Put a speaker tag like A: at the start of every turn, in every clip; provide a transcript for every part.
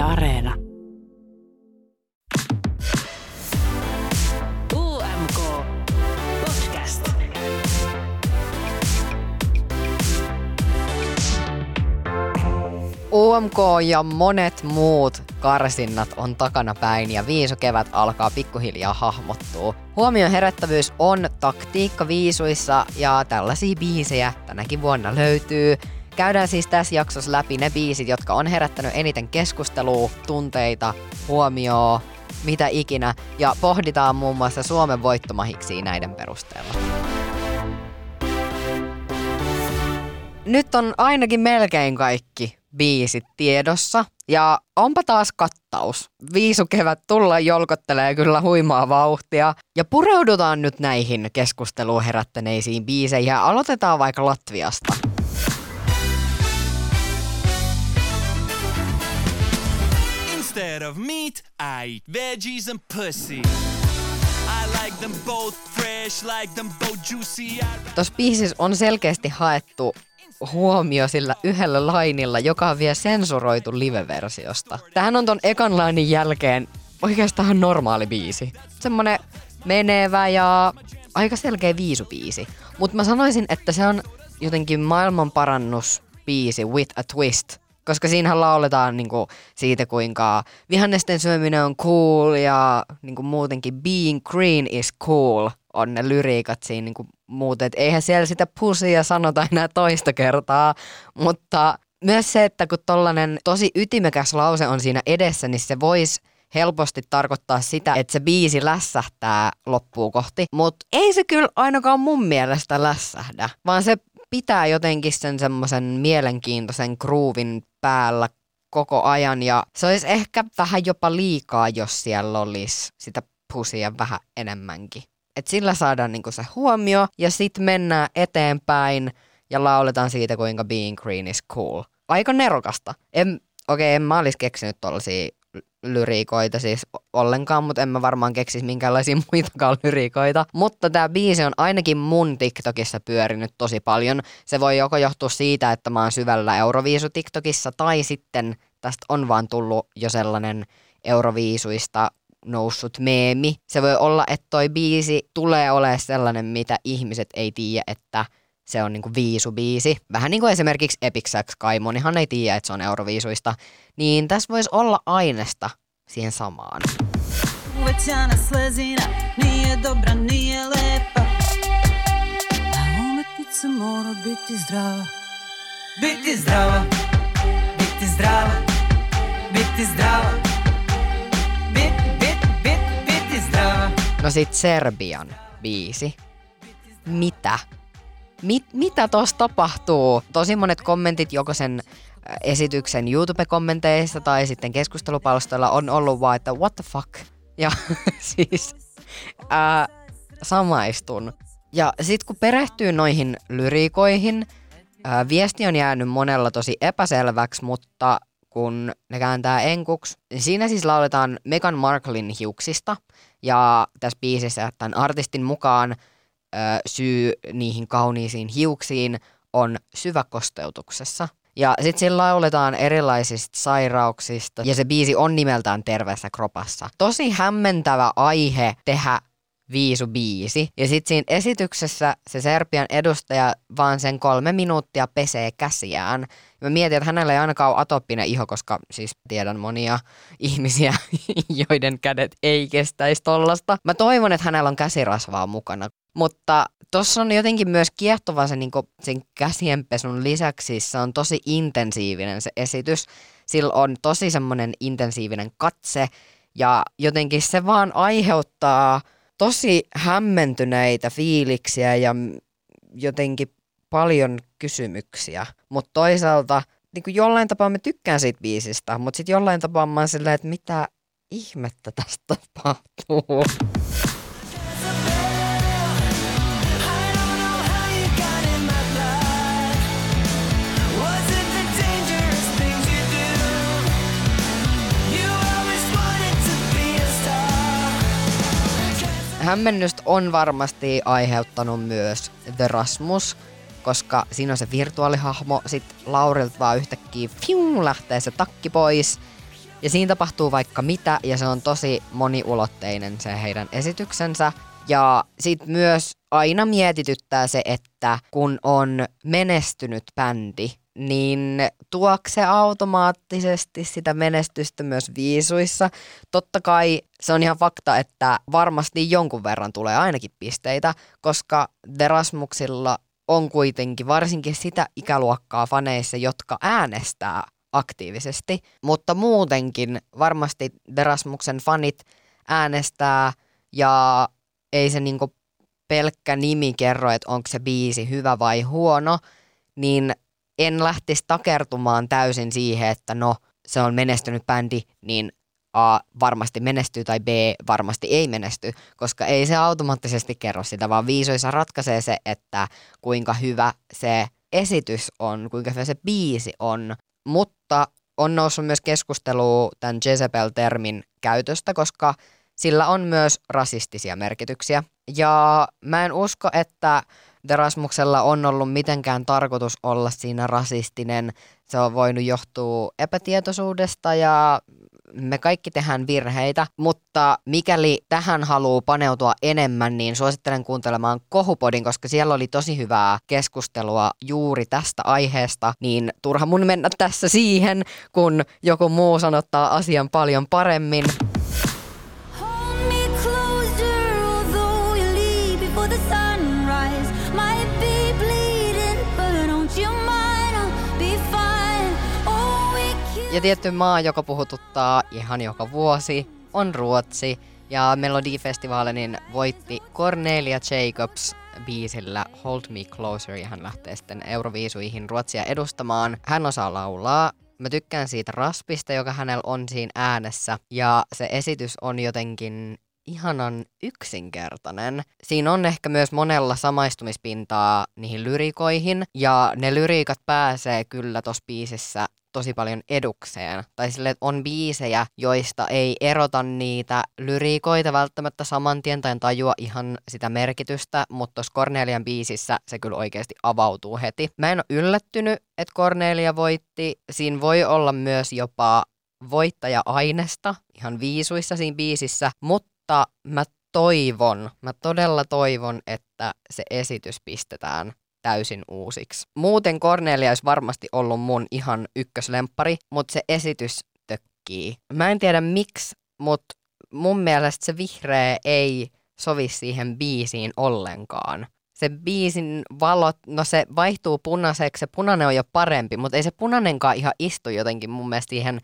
A: Areena. UMK Podcast.
B: UMK ja monet muut karsinnat on takana päin ja viisukevät alkaa pikkuhiljaa hahmottua. Huomion herättävyys on taktiikka viisuissa ja tällaisia biisejä tänäkin vuonna löytyy. Käydään siis tässä jaksossa läpi ne biisit, jotka on herättänyt eniten keskustelua, tunteita, huomioon, mitä ikinä, ja pohditaan muun muassa Suomen voittomahiksi näiden perusteella. Nyt on ainakin melkein kaikki biisit tiedossa, ja onpa taas kattaus. Viisukevät tulla jolkottelee kyllä huimaa vauhtia, ja pureudutaan nyt näihin keskusteluun herättäneisiin biiseihin, ja aloitetaan vaikka Latviasta.
C: Instead of meat, I eat veggies and pussy. I like them both fresh, like them both juicy. I...
B: Tuossa biisissä on selkeästi haettu huomio sillä yhdellä lainilla, joka on vielä sensuroitu live-versiosta. Tähän on ton ekan lainin jälkeen oikeastaan normaali biisi. Semmonen menevä ja aika selkeä viisubiisi. Mutta mä sanoisin, että se on jotenkin maailman parannus biisi with a twist. Koska siinähän lauletaan niinku siitä, kuinka vihannesten syöminen on cool ja niinku muutenkin being green is cool on ne lyriikat siinä niinku muuten. Et eihän siellä sitä pusia sanota enää toista kertaa, mutta myös se, että kun tollanen tosi ytimekäs lause on siinä edessä, niin se voisi helposti tarkoittaa sitä, että se biisi lässähtää loppuun kohti. Mutta ei se kyllä ainakaan mun mielestä lässähdä, vaan se pitää jotenkin sen semmoisen mielenkiintoisen groovin päällä koko ajan ja se olisi ehkä vähän jopa liikaa, jos siellä olisi sitä pusia vähän enemmänkin. Et sillä saadaan niinku se huomio ja sitten mennään eteenpäin ja lauletaan siitä, kuinka being green is cool. Aika nerokasta. En, okei, en mä olisi keksinyt tollasia lyriikoita siis ollenkaan, mutta en mä varmaan keksisi minkäänlaisia muitakaan lyriikoita. Mutta tämä biisi on ainakin mun TikTokissa pyörinyt tosi paljon. Se voi joko johtua siitä, että mä oon syvällä Euroviisu TikTokissa, tai sitten tästä on vaan tullut jo sellainen Euroviisuista noussut meemi. Se voi olla, että toi biisi tulee olemaan sellainen, mitä ihmiset ei tiedä, että se on niinku viisubiisi. Vähän niin kuin esimerkiksi Epic Sax Kai, monihan ei tiedä, että se on Euroviisuista. Niin tässä voisi olla aineesta siihen samaan.
D: Uvećana slezina nije dobra, nije lepa A umetnica mora biti zdrava Biti zdrava, biti zdrava, biti zdrava Bit, bit, bit, biti zdrava
B: No sit Serbian biisi. Mitä? Mit, mitä tuossa tapahtuu? Tosi monet kommentit joko sen äh, esityksen YouTube-kommenteissa tai sitten keskustelupalstoilla on ollut vaan, että what the fuck? Ja siis ää, samaistun. Ja sitten kun perehtyy noihin lyriikoihin, ää, viesti on jäänyt monella tosi epäselväksi, mutta kun ne kääntää enkuksi, niin siinä siis lauletaan Meghan Marklein hiuksista. Ja tässä biisissä tämän artistin mukaan syy niihin kauniisiin hiuksiin on syväkosteutuksessa. Ja sitten siinä lauletaan erilaisista sairauksista ja se biisi on nimeltään Terveessä kropassa. Tosi hämmentävä aihe tehdä viisubiisi. Ja sitten siinä esityksessä se Serbian edustaja vaan sen kolme minuuttia pesee käsiään. Mä mietin, että hänellä ei ainakaan ole atoppinen iho, koska siis tiedän monia ihmisiä, joiden kädet ei kestäisi tollasta. Mä toivon, että hänellä on käsirasvaa mukana. Mutta tuossa on jotenkin myös kiehtova se niinku, sen käsienpesun lisäksi, se on tosi intensiivinen se esitys. Sillä on tosi semmoinen intensiivinen katse ja jotenkin se vaan aiheuttaa tosi hämmentyneitä fiiliksiä ja jotenkin paljon kysymyksiä. Mutta toisaalta niin kuin jollain tapaa mä tykkään siitä biisistä, mutta sitten jollain tapaa mä oon silleen, että mitä ihmettä tästä tapahtuu. Hämmennystä on varmasti aiheuttanut myös The Rasmus, koska siinä on se virtuaalihahmo, sit Laurilta vaan yhtäkkiä fium, lähtee se takki pois. Ja siinä tapahtuu vaikka mitä, ja se on tosi moniulotteinen se heidän esityksensä. Ja sitten myös aina mietityttää se, että kun on menestynyt bändi, niin tuokse se automaattisesti sitä menestystä myös viisuissa. Totta kai se on ihan fakta, että varmasti jonkun verran tulee ainakin pisteitä, koska Derasmuksilla on kuitenkin varsinkin sitä ikäluokkaa faneissa, jotka äänestää aktiivisesti, mutta muutenkin varmasti Derasmuksen fanit äänestää ja ei se niinku pelkkä nimi kerro, että onko se biisi hyvä vai huono, niin en lähtisi takertumaan täysin siihen, että no se on menestynyt bändi, niin A varmasti menestyy tai B varmasti ei menesty, koska ei se automaattisesti kerro sitä, vaan viisoissa ratkaisee se, että kuinka hyvä se esitys on, kuinka hyvä se biisi on. Mutta on noussut myös keskustelu tämän Jezebel-termin käytöstä, koska sillä on myös rasistisia merkityksiä. Ja mä en usko, että Derasmuksella on ollut mitenkään tarkoitus olla siinä rasistinen. Se on voinut johtua epätietoisuudesta ja me kaikki tehdään virheitä, mutta mikäli tähän haluaa paneutua enemmän, niin suosittelen kuuntelemaan Kohupodin, koska siellä oli tosi hyvää keskustelua juuri tästä aiheesta, niin turha mun mennä tässä siihen, kun joku muu sanottaa asian paljon paremmin. Ja tietty maa, joka puhututtaa ihan joka vuosi, on Ruotsi. Ja Melodifestivaalin voitti Cornelia Jacobs biisillä Hold Me Closer ja hän lähtee sitten Euroviisuihin Ruotsia edustamaan. Hän osaa laulaa. Mä tykkään siitä raspista, joka hänellä on siinä äänessä. Ja se esitys on jotenkin ihanan yksinkertainen. Siinä on ehkä myös monella samaistumispintaa niihin lyrikoihin, ja ne lyriikat pääsee kyllä tossa biisissä tosi paljon edukseen. Tai sille, on biisejä, joista ei erota niitä lyriikoita välttämättä saman tien tai tajua ihan sitä merkitystä, mutta tuossa Cornelian biisissä se kyllä oikeasti avautuu heti. Mä en ole yllättynyt, että Cornelia voitti. Siinä voi olla myös jopa voittaja-ainesta ihan viisuissa siinä biisissä, mutta mä toivon, mä todella toivon, että se esitys pistetään täysin uusiksi. Muuten Cornelia olisi varmasti ollut mun ihan ykköslemppari, mutta se esitys tökkii. Mä en tiedä miksi, mutta mun mielestä se vihreä ei sovi siihen biisiin ollenkaan. Se biisin valot, no se vaihtuu punaiseksi, se punainen on jo parempi, mutta ei se punainenkaan ihan istu jotenkin mun mielestä siihen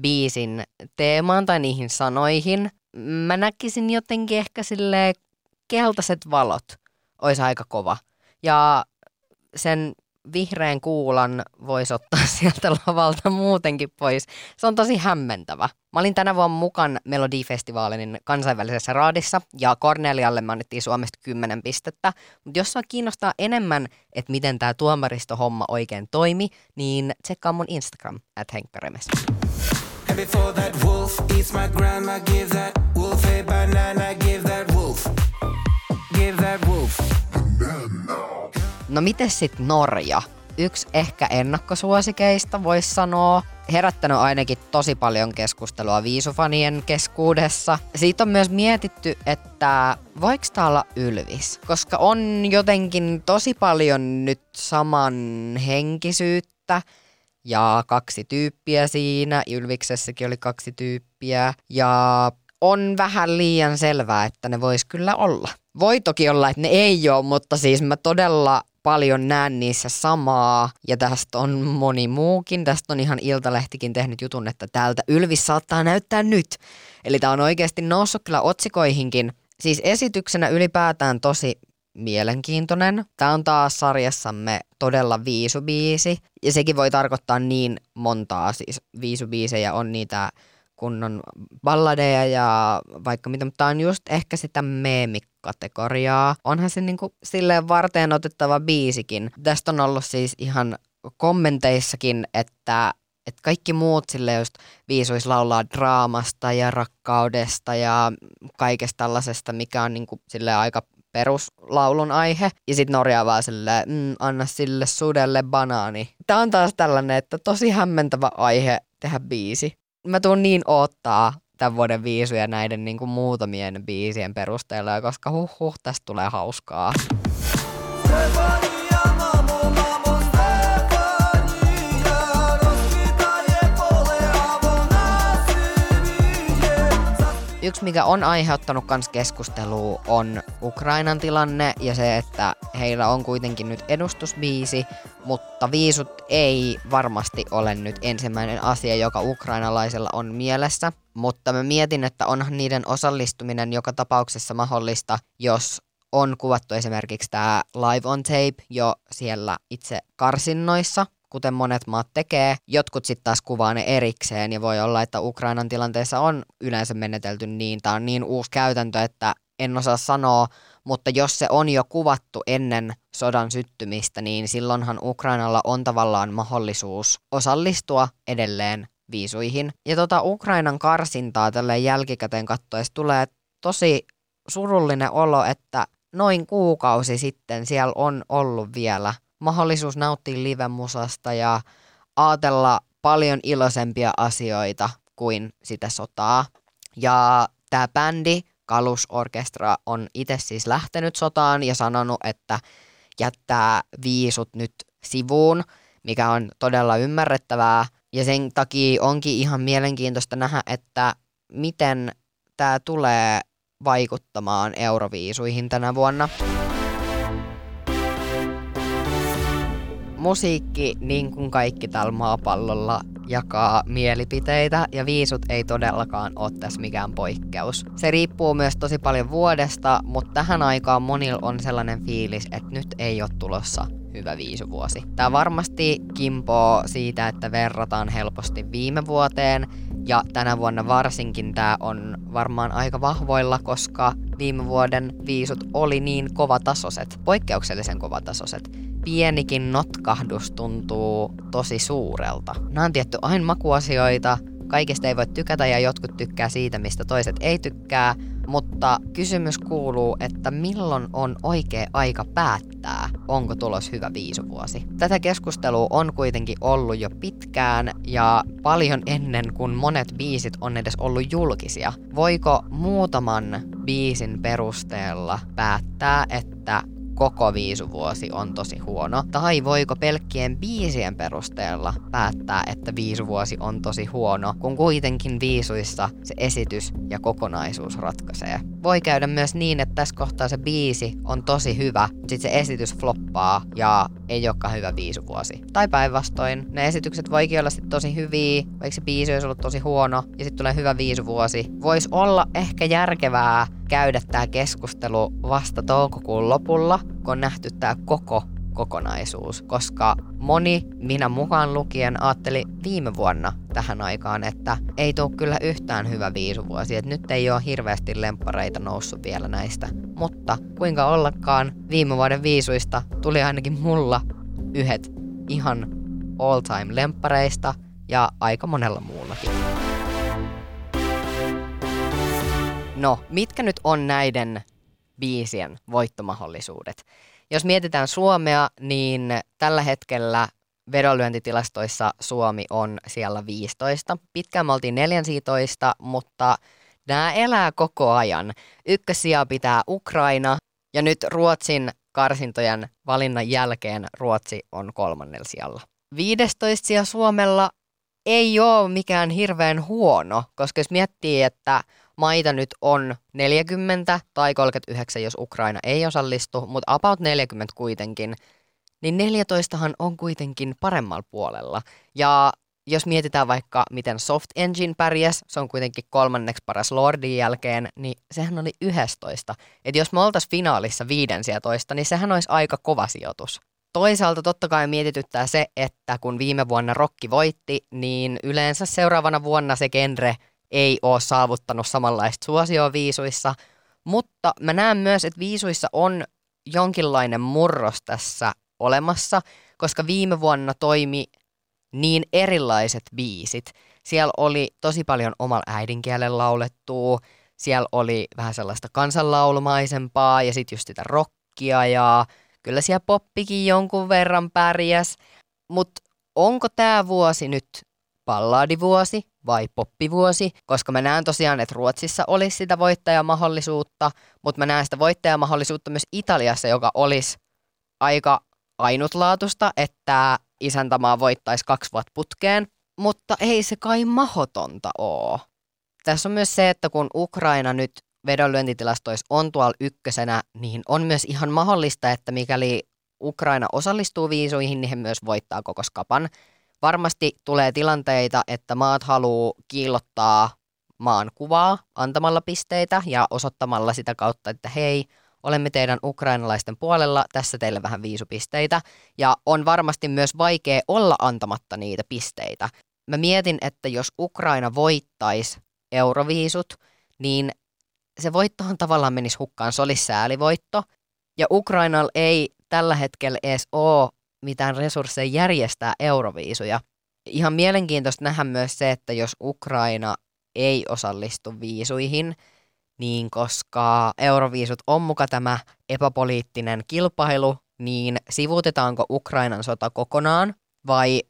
B: biisin teemaan tai niihin sanoihin. Mä näkisin jotenkin ehkä sille keltaiset valot olisi aika kova. Ja sen vihreän kuulan voisi ottaa sieltä lavalta muutenkin pois. Se on tosi hämmentävä. Mä olin tänä vuonna mukaan Melodifestivaalin kansainvälisessä raadissa ja Cornelialle me annettiin Suomesta 10 pistettä. Mutta jos sua kiinnostaa enemmän, että miten tämä tuomaristohomma oikein toimi, niin tsekkaa mun Instagram, at.
E: Before that wolf eats my grandma, give that wolf a banana, give that wolf, give that wolf.
B: No miten sitten Norja? Yksi ehkä ennakkosuosikeista voisi sanoa. Herättänyt ainakin tosi paljon keskustelua viisufanien keskuudessa. Siitä on myös mietitty, että voiko tämä olla Ylvis? Koska on jotenkin tosi paljon nyt samanhenkisyyttä ja kaksi tyyppiä siinä. Ylviksessäkin oli kaksi tyyppiä. Ja on vähän liian selvää, että ne vois kyllä olla. Voi toki olla, että ne ei ole, mutta siis mä todella paljon näen niissä samaa. Ja tästä on moni muukin. Tästä on ihan Iltalehtikin tehnyt jutun, että täältä Ylvis saattaa näyttää nyt. Eli tää on oikeasti noussut kyllä otsikoihinkin. Siis esityksenä ylipäätään tosi mielenkiintoinen. Tämä on taas sarjassamme todella viisubiisi. Ja sekin voi tarkoittaa niin montaa, siis viisubiisejä on niitä kunnon balladeja ja vaikka mitä, mutta tämä on just ehkä sitä meemikategoriaa. Onhan se niinku silleen varteen otettava biisikin. Tästä on ollut siis ihan kommenteissakin, että että kaikki muut sille just viisuis laulaa draamasta ja rakkaudesta ja kaikesta tällaisesta, mikä on niinku sille aika peruslaulun aihe. Ja sitten Norja vaan silleen, mm, anna sille sudelle banaani. Tämä on taas tällainen, että tosi hämmentävä aihe tehdä biisi. mä tuun niin odottaa tämän vuoden viisuja näiden niin kuin muutamien biisien perusteella, koska huh huh, tästä tulee hauskaa. Yksi, mikä on aiheuttanut kans keskustelua, on Ukrainan tilanne ja se, että heillä on kuitenkin nyt edustusbiisi, mutta viisut ei varmasti ole nyt ensimmäinen asia, joka ukrainalaisella on mielessä. Mutta mä mietin, että onhan niiden osallistuminen joka tapauksessa mahdollista, jos on kuvattu esimerkiksi tämä live on tape jo siellä itse karsinnoissa, kuten monet maat tekee. Jotkut sitten taas kuvaa ne erikseen ja voi olla, että Ukrainan tilanteessa on yleensä menetelty niin. Tämä on niin uusi käytäntö, että en osaa sanoa, mutta jos se on jo kuvattu ennen sodan syttymistä, niin silloinhan Ukrainalla on tavallaan mahdollisuus osallistua edelleen viisuihin. Ja tota Ukrainan karsintaa tälle jälkikäteen katsoessa tulee tosi surullinen olo, että noin kuukausi sitten siellä on ollut vielä mahdollisuus nauttia livemusasta ja ajatella paljon iloisempia asioita kuin sitä sotaa. Ja tämä bändi, Kalusorkestra, on itse siis lähtenyt sotaan ja sanonut, että jättää viisut nyt sivuun, mikä on todella ymmärrettävää. Ja sen takia onkin ihan mielenkiintoista nähdä, että miten tämä tulee vaikuttamaan euroviisuihin tänä vuonna. Musiikki, niin kuin kaikki tällä maapallolla, jakaa mielipiteitä ja viisut ei todellakaan ole tässä mikään poikkeus. Se riippuu myös tosi paljon vuodesta, mutta tähän aikaan monilla on sellainen fiilis, että nyt ei ole tulossa hyvä viisuvuosi. Tämä varmasti kimpoo siitä, että verrataan helposti viime vuoteen ja tänä vuonna varsinkin tämä on varmaan aika vahvoilla, koska viime vuoden viisut oli niin kovatasoiset, poikkeuksellisen kovatasoiset. Pienikin notkahdus tuntuu tosi suurelta. Nämä on tietty aina makuasioita, kaikesta ei voi tykätä ja jotkut tykkää siitä, mistä toiset ei tykkää, mutta kysymys kuuluu, että milloin on oikea aika päättää, onko tulos hyvä viisuvuosi. Tätä keskustelua on kuitenkin ollut jo pitkään ja paljon ennen kuin monet biisit on edes ollut julkisia. Voiko muutaman biisin perusteella päättää, että koko viisuvuosi on tosi huono? Tai voiko pelkkien biisien perusteella päättää, että viisuvuosi on tosi huono, kun kuitenkin viisuissa se esitys ja kokonaisuus ratkaisee? Voi käydä myös niin, että tässä kohtaa se biisi on tosi hyvä, mutta sitten se esitys floppaa ja ei olekaan hyvä viisuvuosi. Tai päinvastoin, ne esitykset voikin olla sitten tosi hyviä, vaikka se biisi olisi ollut tosi huono ja sitten tulee hyvä viisuvuosi. Voisi olla ehkä järkevää käydä tämä keskustelu vasta toukokuun lopulla, kun on nähty tämä koko kokonaisuus, koska moni, minä mukaan lukien, ajatteli viime vuonna tähän aikaan, että ei tule kyllä yhtään hyvä viisuvuosi, että nyt ei ole hirveästi lemppareita noussut vielä näistä. Mutta kuinka ollakaan, viime vuoden viisuista tuli ainakin mulla yhdet ihan all time lemppareista ja aika monella muullakin. No, mitkä nyt on näiden biisien voittomahdollisuudet? Jos mietitään Suomea, niin tällä hetkellä vedonlyöntitilastoissa Suomi on siellä 15. Pitkään me oltiin 14, mutta nämä elää koko ajan. Ykkössijaa pitää Ukraina ja nyt Ruotsin karsintojen valinnan jälkeen Ruotsi on kolmannella sijalla. 15 sija Suomella ei ole mikään hirveän huono, koska jos miettii, että maita nyt on 40 tai 39, jos Ukraina ei osallistu, mutta about 40 kuitenkin, niin 14han on kuitenkin paremmalla puolella. Ja jos mietitään vaikka, miten Soft Engine pärjäs, se on kuitenkin kolmanneksi paras Lordin jälkeen, niin sehän oli 11. Et jos me oltaisiin finaalissa 15, niin sehän olisi aika kova sijoitus. Toisaalta totta kai mietityttää se, että kun viime vuonna Rokki voitti, niin yleensä seuraavana vuonna se genre ei ole saavuttanut samanlaista suosioa viisuissa, mutta mä näen myös, että viisuissa on jonkinlainen murros tässä olemassa, koska viime vuonna toimi niin erilaiset biisit. Siellä oli tosi paljon omalla äidinkielen laulettua, siellä oli vähän sellaista kansanlaulumaisempaa ja sitten just sitä rockia ja kyllä siellä poppikin jonkun verran pärjäs. Mutta onko tämä vuosi nyt palladivuosi vai poppivuosi, koska mä näen tosiaan, että Ruotsissa olisi sitä voittajamahdollisuutta, mutta mä näen sitä voittajamahdollisuutta myös Italiassa, joka olisi aika ainutlaatusta, että isäntämaa voittaisi kaksi vuotta putkeen, mutta ei se kai mahotonta oo. Tässä on myös se, että kun Ukraina nyt vedonlyöntitilastoissa on tuolla ykkösenä, niin on myös ihan mahdollista, että mikäli Ukraina osallistuu viisuihin, niin he myös voittaa koko skapan. Varmasti tulee tilanteita, että maat haluaa kiillottaa maan kuvaa antamalla pisteitä ja osoittamalla sitä kautta, että hei, olemme teidän ukrainalaisten puolella, tässä teille vähän viisupisteitä. Ja on varmasti myös vaikea olla antamatta niitä pisteitä. Mä mietin, että jos Ukraina voittaisi euroviisut, niin se voittohan tavallaan menisi hukkaan, se olisi säälivoitto. Ja Ukrainalla ei tällä hetkellä edes ole mitään resursseja järjestää euroviisuja. Ihan mielenkiintoista nähdä myös se, että jos Ukraina ei osallistu viisuihin, niin koska euroviisut on muka tämä epäpoliittinen kilpailu, niin sivuutetaanko Ukrainan sota kokonaan vai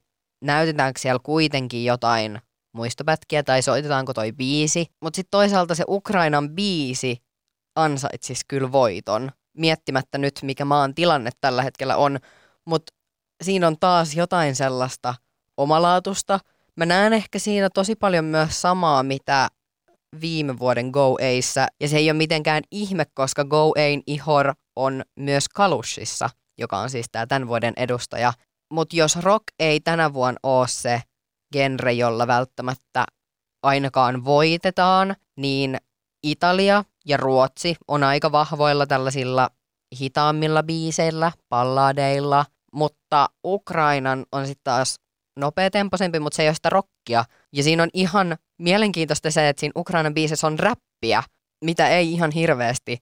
B: näytetäänkö siellä kuitenkin jotain muistopätkiä tai soitetaanko toi biisi. Mutta sitten toisaalta se Ukrainan biisi ansaitsisi kyllä voiton, miettimättä nyt mikä maan tilanne tällä hetkellä on. Mutta siinä on taas jotain sellaista omalaatusta. Mä näen ehkä siinä tosi paljon myös samaa, mitä viime vuoden Go Eissä. Ja se ei ole mitenkään ihme, koska Go Ein Ihor on myös Kalushissa, joka on siis tämä tämän vuoden edustaja. Mutta jos rock ei tänä vuonna ole se genre, jolla välttämättä ainakaan voitetaan, niin Italia ja Ruotsi on aika vahvoilla tällaisilla hitaammilla biiseillä, palladeilla, mutta Ukrainan on sitten taas nopeatempoisempi, mutta se ei ole sitä rockia. Ja siinä on ihan mielenkiintoista se, että siinä Ukrainan biisissä on räppiä, mitä ei ihan hirveästi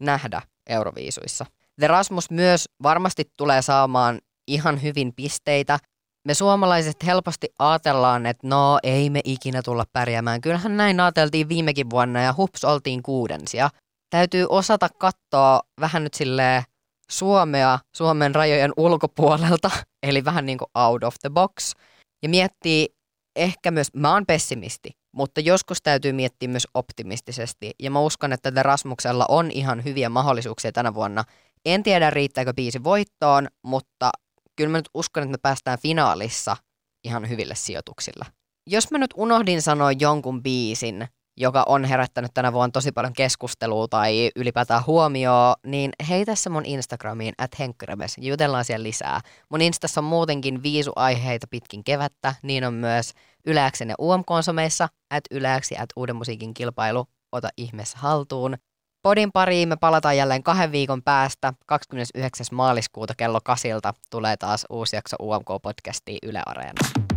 B: nähdä Euroviisuissa. The Rasmus myös varmasti tulee saamaan ihan hyvin pisteitä. Me suomalaiset helposti ajatellaan, että no ei me ikinä tulla pärjäämään. Kyllähän näin ajateltiin viimekin vuonna ja hups oltiin kuudensia. Täytyy osata katsoa vähän nyt silleen Suomea Suomen rajojen ulkopuolelta, eli vähän niin kuin out of the box. Ja miettii ehkä myös, mä oon pessimisti, mutta joskus täytyy miettiä myös optimistisesti. Ja mä uskon, että The Rasmuksella on ihan hyviä mahdollisuuksia tänä vuonna. En tiedä, riittääkö biisi voittoon, mutta kyllä mä nyt uskon, että me päästään finaalissa ihan hyville sijoituksilla. Jos mä nyt unohdin sanoa jonkun biisin, joka on herättänyt tänä vuonna tosi paljon keskustelua tai ylipäätään huomioon, niin hei tässä mun Instagramiin, at henkkyremes, jutellaan siellä lisää. Mun Instassa on muutenkin viisuaiheita pitkin kevättä, niin on myös Yläksen ja UM-konsomeissa, at Yläksi, at Uuden musiikin kilpailu, ota ihmeessä haltuun. Podin pariin me palataan jälleen kahden viikon päästä. 29. maaliskuuta kello kasilta tulee taas uusi jakso UMK-podcastiin Yle Areena.